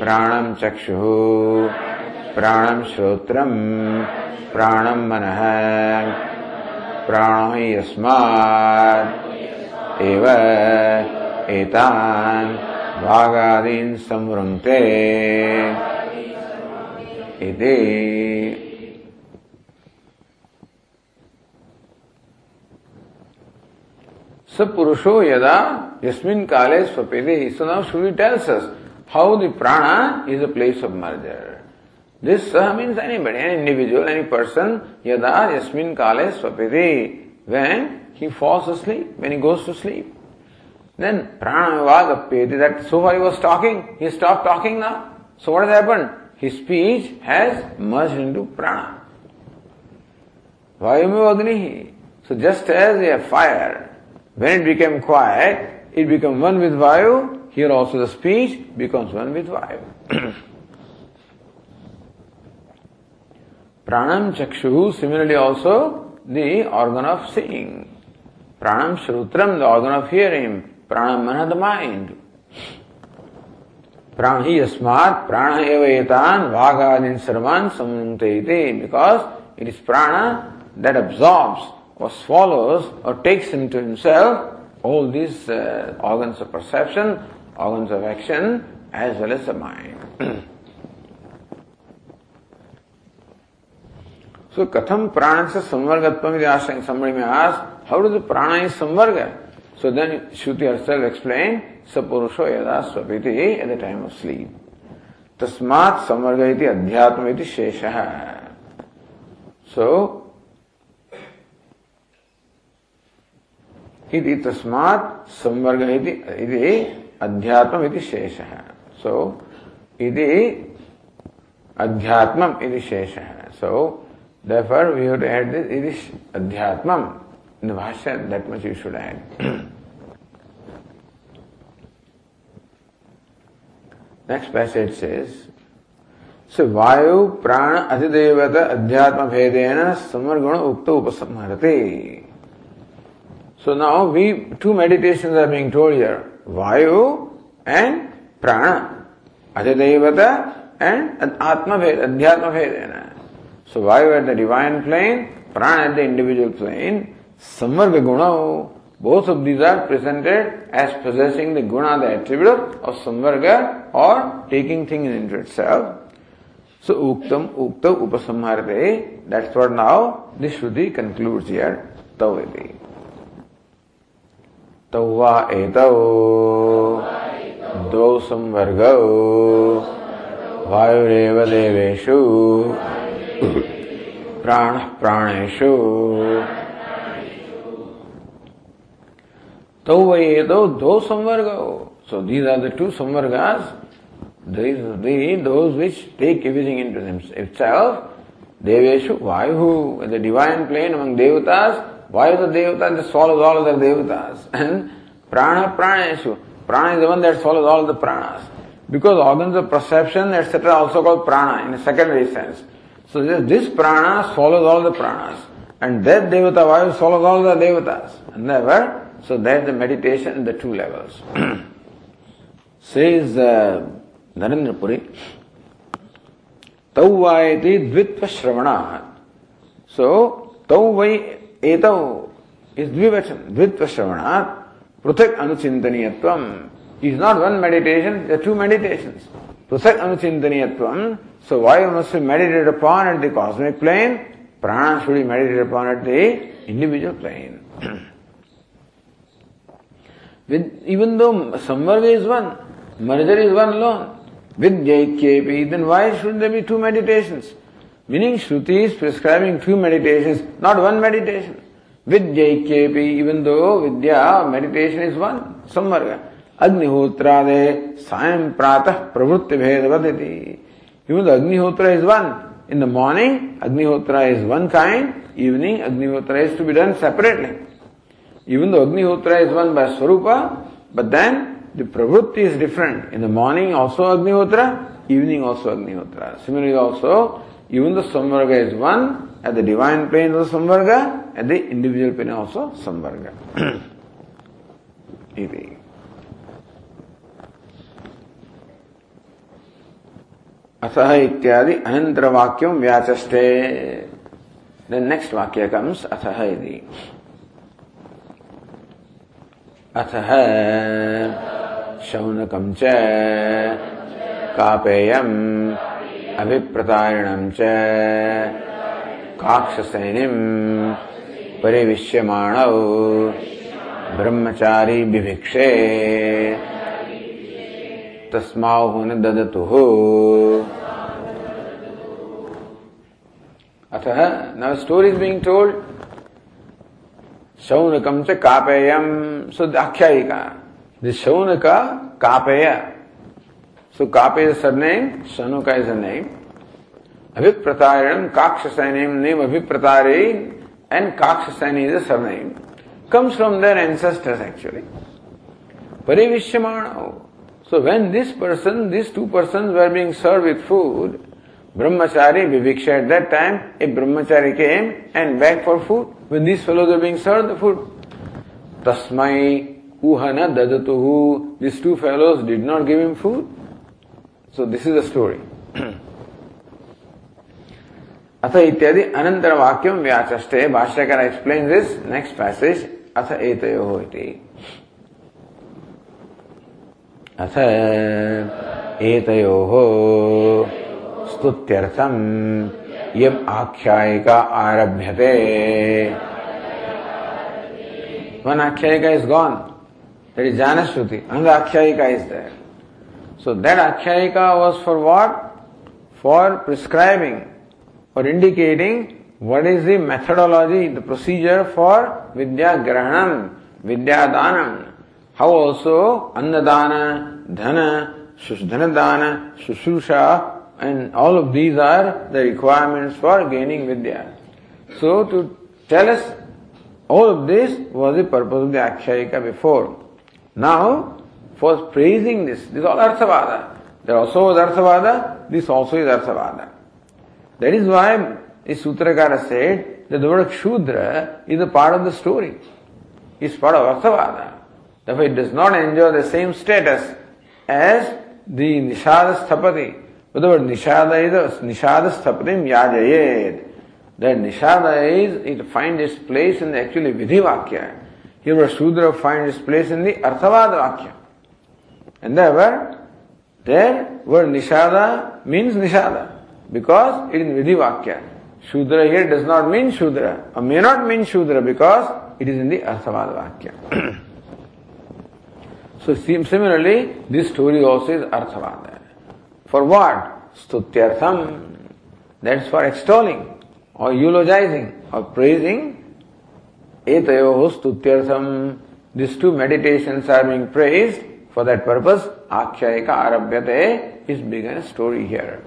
प्राणं चक्षुः प्राणम श्रोत्रम प्राणम मन प्राण ही अस्मान भागादीन समृंगते पुरुषो यदा यस्मिन काले स्वपेदे so now should tells how the prana is a place of merger This saha means anybody, any individual, any person, yada yasmin kale swapede. When he falls asleep, when he goes to sleep. Then prana vagapyeti, that so far he was talking, he stopped talking now. So what has happened? His speech has merged into prana. Vayume So just as a fire when it became quiet, it became one with Vayu. Here also the speech becomes one with Vayu. Pranam Chakshu, similarly also the organ of seeing. Pranam Shrutram, the organ of hearing. Pranam Mana, the mind. Asmat, prana eva etan, vagadin sarvan samnunte because it is prana that absorbs or swallows or takes into himself all these uh, organs of perception, organs of action, as well as the mind. so, katham prana se samvargatvam iti somebody may ask, how does the prana is samvarga? So then Shruti herself explained, sapurusho yada swapiti at the time of sleep. Tasmat samvarga iti adhyatma iti shesha. So, इति तस्मात् संवर्ग इति इति अध्यात्मम इति शेषः सो इति अध्यात्मम इति शेषः सो Therefore, we have to add this, it is adhyatmam. In the Bhashya, that much you should add. Next passage says, so vayu prana adhidevata adhyatma भेदेन समर्गुण उक्त उपसंहरते so now we two meditations are being told here Vayu and prana अधिदेवत and आत्मभेद अध्यात्म भेदेन So Vayu at the divine plane, prana at the individual plane, Samvarga Guna, both of these are presented as possessing the guna, the attribute of Samvarga or taking things into itself. So Uktam Ukta Upasamharate, that's what now this Shruti concludes here. तौ वा एतौ द्वौ संवर्गौ वायुरेव देवेषु प्राण प्राणेशु तो वे ये दो दो samvarga so these are the two samvarga the those which take everything into themselves देवेशु Vayu the divine plane among devatas Vayu the devata the soul is all the devatas and prana प्राणेशु prana is one that soul is all the pranas because organs of perception etcetera also called prana in secondary sense So this prana swallows all the pranas. And that devata Vayu swallows all the devatas. Never so that's the meditation in the two levels. Says uh, Narendra Puri, Tauvayati dvitva shravana. So, Tauvai etau is dvivachan, dvitva shravana, pruthak. Is not one meditation, there are two meditations. Pruthak anuchintaniyatvam. So, why must be meditated upon at the cosmic plane? Prana should be meditated upon at the individual plane. With, even though Samvarga is one, merger is one alone. With Jaikyepi, then why should there be two meditations? Meaning Shruti is prescribing two meditations, not one meditation. With Jaikyepi, even though Vidya, meditation is one, Samvarga. Agnihotrade Sayam Pratah Pravrutti Bhedavaditi. Even though Agnihotra is one, in the morning Agnihotra is one kind, evening Agnihotra is to be done separately. Even though Agnihotra is one by Swarupa, but then the pravrutti is different. In the morning also Agnihotra, evening also Agnihotra. Similarly also, even the Samvarga is one, at the divine plane the Samvarga, at the individual plane also Samvarga. अतः इत्यादि अनंतर वाक्यम व्याचष्टे then next vakya comes अतः इति। अथः शौनकं च कापेयम् अभिप्रतारिणं च काक्षसैनिम् परिविश्यमाणौ ब्रह्मचारी बिभिक्षे तस्माहुन ददतुः। अर्थः now story is being told शौनकम से कापेयम सो आख्यायिका दिस का Kapeya so Kapeya surname Shaunaka is a name अभिप्रतारणम काक्ष सैनिम name अभिप्रतारे and Kakshaseni is surname comes from their ancestors actually परिविश्यमाण so when this person this two person were being serve with food Brahmachari Viviksha at that time, a Brahmachari came and begged for food. When these fellows are being served the food, Tasmai Uhana Dadatuhu, these two fellows did not give him food. So this is the story. अथ इत्यादि अनंतर वाक्यम व्याचष्टे भाष्यकर explain this next passage अथ एतयो इति अथ एतयोः स्तुत्यर्थम ये आख्यायिका आरभ्य थे वन आख्यायिका is gone that is Janashruti anga akhyayika is there so that akhyayika was for what for prescribing for indicating what is the methodology the procedure for vidya ग्रहणम Vidyadaan how also annadana धन शुष्धन dana shushrusha and all of these are the requirements for gaining Vidya. So to tell us all of this was the purpose of the Akhyayika before. Now, for praising this, this is all Arthavada. There also was Arthavada, this also is Arthavada. That is why the Sutrakara said that the word Shudra is a part of the story. It's part of Arthavada. Therefore, it does not enjoy the same status as the Nishada Sthapati. The word Nishada is Nishada Sthapatim Yajayet. That Nishada is, it finds its place in the actually Vidhi Vakya. Here where Shudra finds its place in the Arthavada Vakya. And therefore, there word Nishada means Nishada because it is Vidhi Vakya. Shudra here does not mean Shudra or may not mean Shudra because it is in the Arthavada Vakya. so similarly, this story also is Arthavada. For what? Stutyartham. That's for extolling. or eulogizing or praising, etayo stutyartham, these two meditations are being praised for that purpose, akhyayika arabhyate is begun a story here.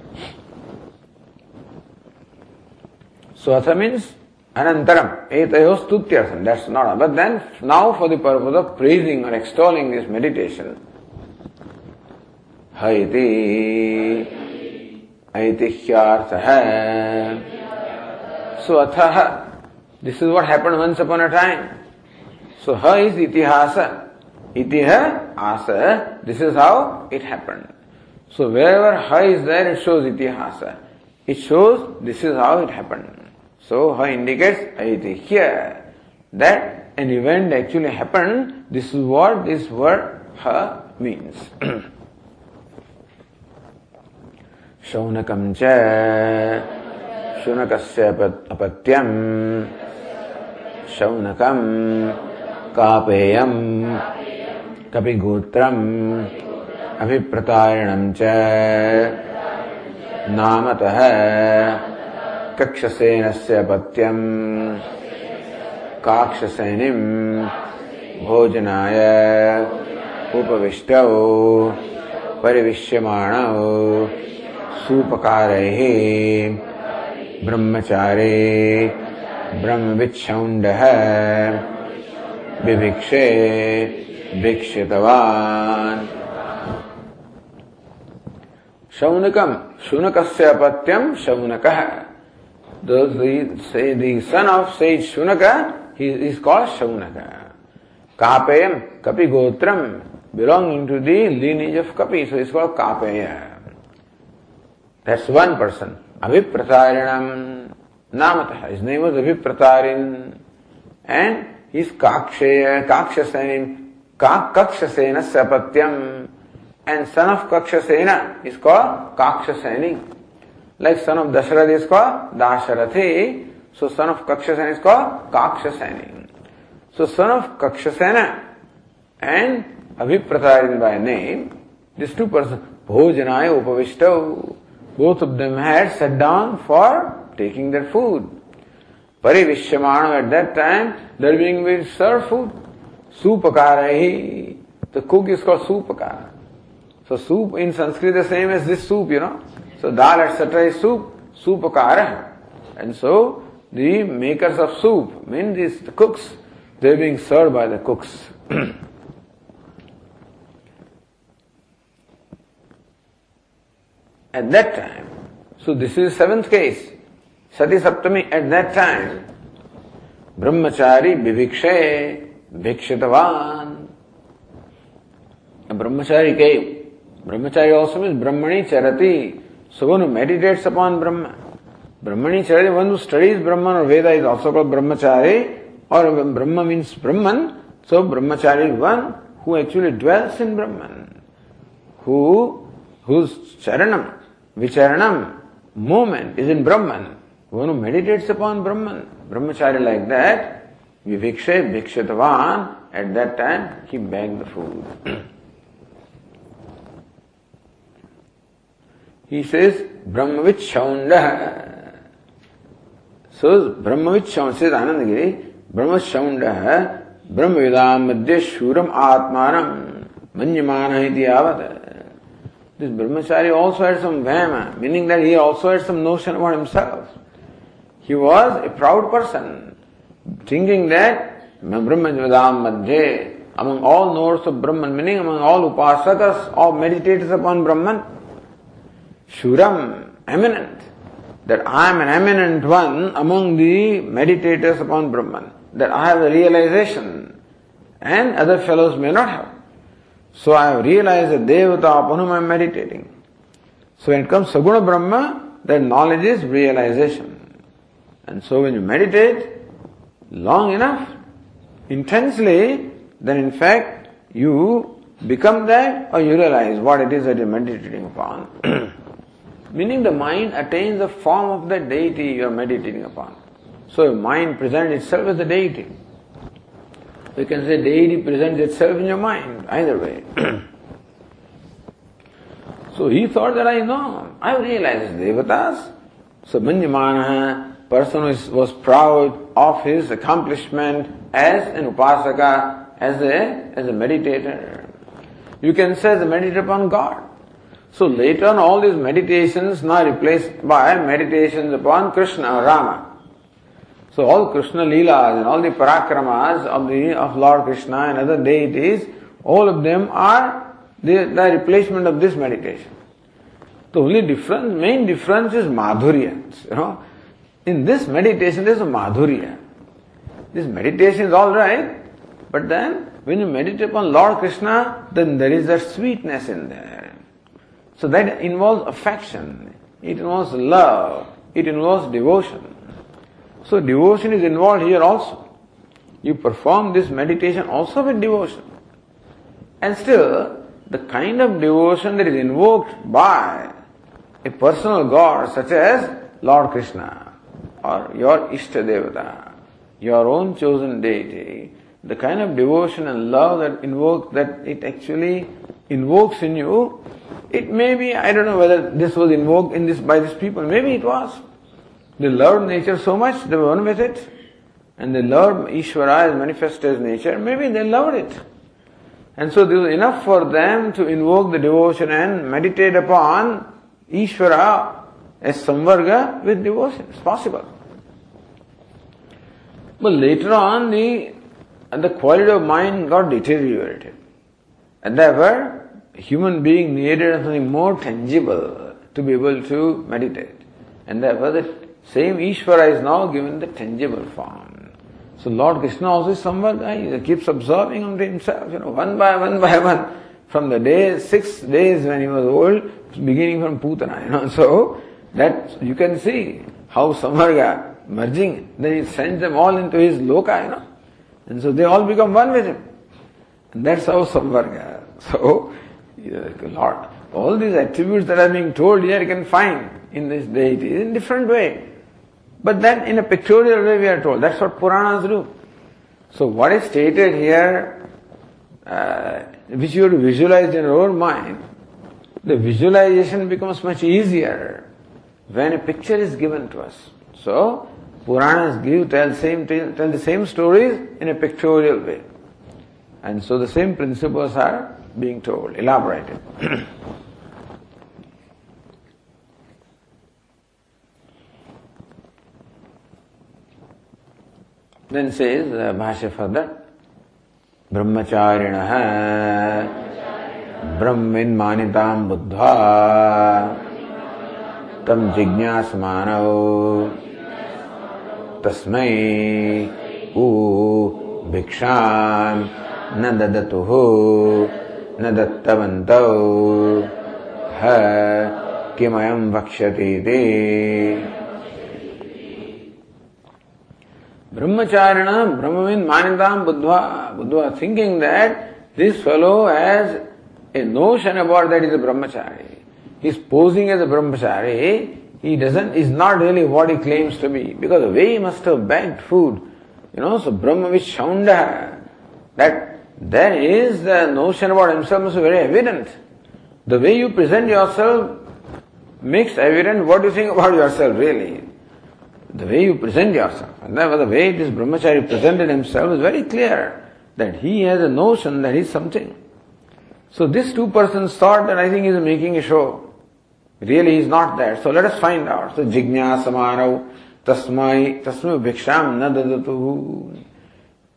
Swatha means anantaram, etayo stutyartham, that's not, but then now for the purpose of praising or extolling this meditation, haiti ऐतिह्यार्थ है So atha, this is what happened once upon a time. So ha is itihasa. Itiha asa. This is how it happened. So wherever ha is there, it shows itihasa. It shows this is how it happened. So ha indicates aitihya. That an event actually happened. This is what this word ha means. शौनकं च शुनकस्य अपत्यम्। शौनकम्। कापेयम्। कपिगोत्रम्। अभिप्रतारिणम् च। नामतः कक्षसेनस्य अपत्यम्। काक्षसेनिम् भोजनाय उपविष्टौ। परिविश्यमाणौ। सूपकारे ब्रह्मचारे। ब्रह्म ब्रह्मविच्छौण्ड। विभिक्षे। भिक्षितवान शौनकम। शुनक। से अपत्यम Shaunaka son of say Shaunaka is call Shaunaka कापेयम Kapi गोत्रम belonging to the lineage of Kapi so is call कापेय है That's one person. Avipratarinam Namataha. His name was Avipratarin. And he's Kakshaya, Kakshasenim, Kakshasena Sapatyam. And son of Kakshasena is called Kakshaseni. Like son of Dasharath is called Dasharathi. So son of Kakshasena is called Kakshaseni. So son of Kakshasena and Avipratarin by name, these two persons, Bhojanaya Upavishtav. Both of them had sat down for taking their food. Parivishyamana at that time, they're being served food. Supakarahi. The cook is called supakara. So soup in Sanskrit the same as this soup, you know. So dal etc. is soup, supakara. And so the makers of soup, mean these the cooks, they're being served by the cooks. at that time. So this is seventh case. Sati Saptami at that time. Brahmachari Vivikshe Bhikshitavan. A brahmachari came. Brahmachari also means Brahmani Charati. So one who meditates upon Brahma. Brahmani Charati, one who studies Brahman or Veda is also called Brahmachari. Or Brahma means Brahman. So Brahmachari is one who actually dwells in Brahman. Who, whose charanam, Vicharanam, movement is in Brahman. One who meditates upon Brahman, brahmachari like that, Vivikshe Bhikshatavan, at that time he begged the food. he says, Brahmavit. So Brahmavit Shaunda says Anandagiri, Brahma Shaunda, Brahmavidam Madhya Shuram Atmanam Manyamana iti. This brahmachari also had some vama, meaning that he also had some notion about himself. He was a proud person, thinking that Madhye, among all knowers of Brahman, meaning among all upasakas, all meditators upon Brahman, Shuram, eminent, that I am an eminent one among the meditators upon Brahman, that I have the realization, and other fellows may not have. So I have realized that Devata upon whom I am meditating. So when it comes Saguna Brahma, that knowledge is realization. And so when you meditate long enough, intensely, then in fact you become that or you realize what it is that you're meditating upon. Meaning the mind attains the form of the deity you are meditating upon. So your mind presents itself as the deity. You can say deity presents itself in your mind, either way. so he thought that I know. I realized devatas. So Manjamana, person was, was proud of his accomplishment as an upasaka, as a, as a meditator. You can say as a meditator upon God. So later on all these meditations now replaced by meditations upon Krishna or Rama. So all Krishna Leelas and all the parakramas of the of Lord Krishna and other deities, all of them are the, the replacement of this meditation. The only difference, main difference is madhurya. You know, in this meditation there is a madhurya. This meditation is all right, but then when you meditate upon Lord Krishna, then there is a sweetness in there. So that involves affection, it involves love, it involves devotion. So devotion is involved here also. You perform this meditation also with devotion. And still, the kind of devotion that is invoked by a personal God such as Lord Krishna or your Ishtadevata, your own chosen deity, the kind of devotion and love that invokes that it actually invokes in you, it may be, I don't know whether this was invoked in this by these people, maybe it was. They loved nature so much, they were one with it. And they loved Ishvara as manifested as nature, maybe they loved it. And so this was enough for them to invoke the devotion and meditate upon Ishvara as Samvarga with devotion. It's possible. But later on, the, the quality of mind got deteriorated. And therefore, human being needed something more tangible to be able to meditate. And therefore, the same Ishvara is now given the tangible form. So Lord Krishna also is Samvarga, eh, he keeps observing unto himself, you know, one by one by one. From the day, six days when he was old, beginning from Putana, you know. So that you can see how Samvarga merging, then he sends them all into his loka, you know. And so they all become one with him. And that's how Samvarga. So, Lord, all these attributes that are being told here you can find in this deity in different way. But then in a pictorial way we are told. That's what Puranas do. So what is stated here, uh, which you have to visualize in your own mind, the visualization becomes much easier when a picture is given to us. So Puranas give, tell, same, tell the same stories in a pictorial way. And so the same principles are being told, elaborated. Then says uh, Bhasha further, Brahmacharinaha Brahmin manitam buddha tam jignasmanav tasmai u Bhikshan न ददतुः न Kimayam Vakshati किमयं Brahmacharina, Brahmavind Manidam Buddha, Buddha thinking that this fellow has a notion about that is a brahmachari. He's posing as a brahmachari. He doesn't, is not really what he claims to be. Because the way he must have begged food, you know, so Brahmavish Shaunda, that there is the notion about himself be very evident. The way you present yourself makes evident what you think about yourself really the way you present yourself. And therefore the way this brahmachari presented himself is very clear that he has a notion that he's something. So these two persons thought that I think he's making a show. Really he's not there. So let us find out. So jignya samarav tasmai tasmai bhiksham na dadatuhu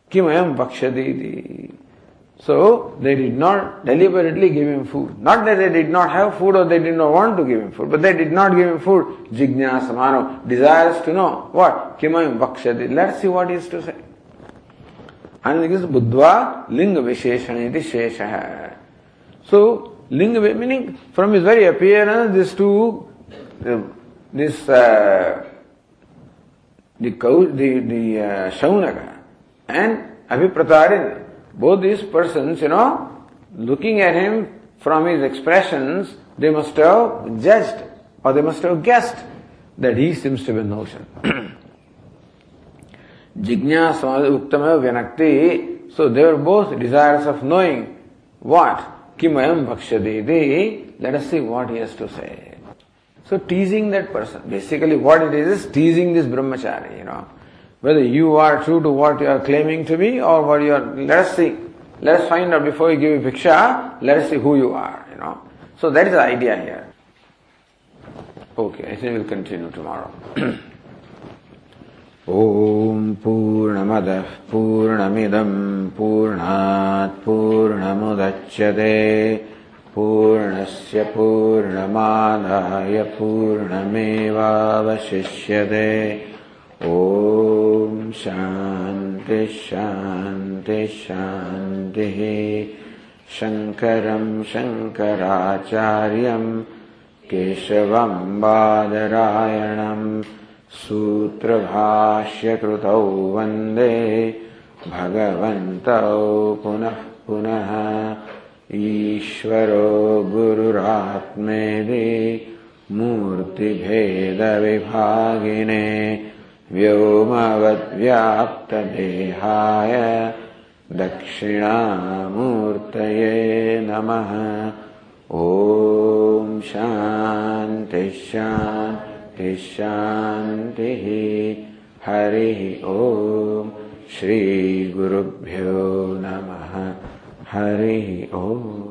kimayam vakshaditi. So they did not deliberately give him food. Not that they did not have food or they did not want to give him food, but they did not give him food. Jignasamano desires to know what? Kimayam vakshati. Let's see what he is to say. And this is Buddhva Linga Visheshaniti Shesha. So, Linga meaning from his very appearance, these two, this, uh, the, the, the uh, Shaunaka and Abhipratarin, both these persons, you know, looking at him from his expressions, they must have judged or they must have guessed that he seems to be a notion. Jignasa Uttama Vyanakti. So they were both desirous of knowing what? Kimayam Bhakshadeti. Let us see what he has to say. So teasing that person, basically what it is is teasing this brahmachari, you know Whether you are true to what you are claiming to be or what you are, let us see. Let us find out before we give you bhiksha, let us see who you are, you know. So that is the idea here. Okay, I think we'll continue tomorrow. ॐ पूर्णमदः पूर्णमिदम् पूर्णात् पूर्णमुदच्यते पूर्णस्य पूर्णमादाय पूर्णमेवावशिष्यते ॐ शान्ति शान्तिशान्तिः शङ्करम् शङ्कराचार्यम् केशवम् बादरायणम् सूत्रभाष्यकृतौ वन्दे। भगवन्तौ पुनः पुनः। ईश्वरो गुरुरात्मेदि मूर्तिभेदविभागिने व्योमवद्व्याप्तदेहाय दक्षिणामूर्तये नमः। ॐ शान्तिः हरिः ॐ श्रीगुरुभ्यो नमः। हरिः ॐ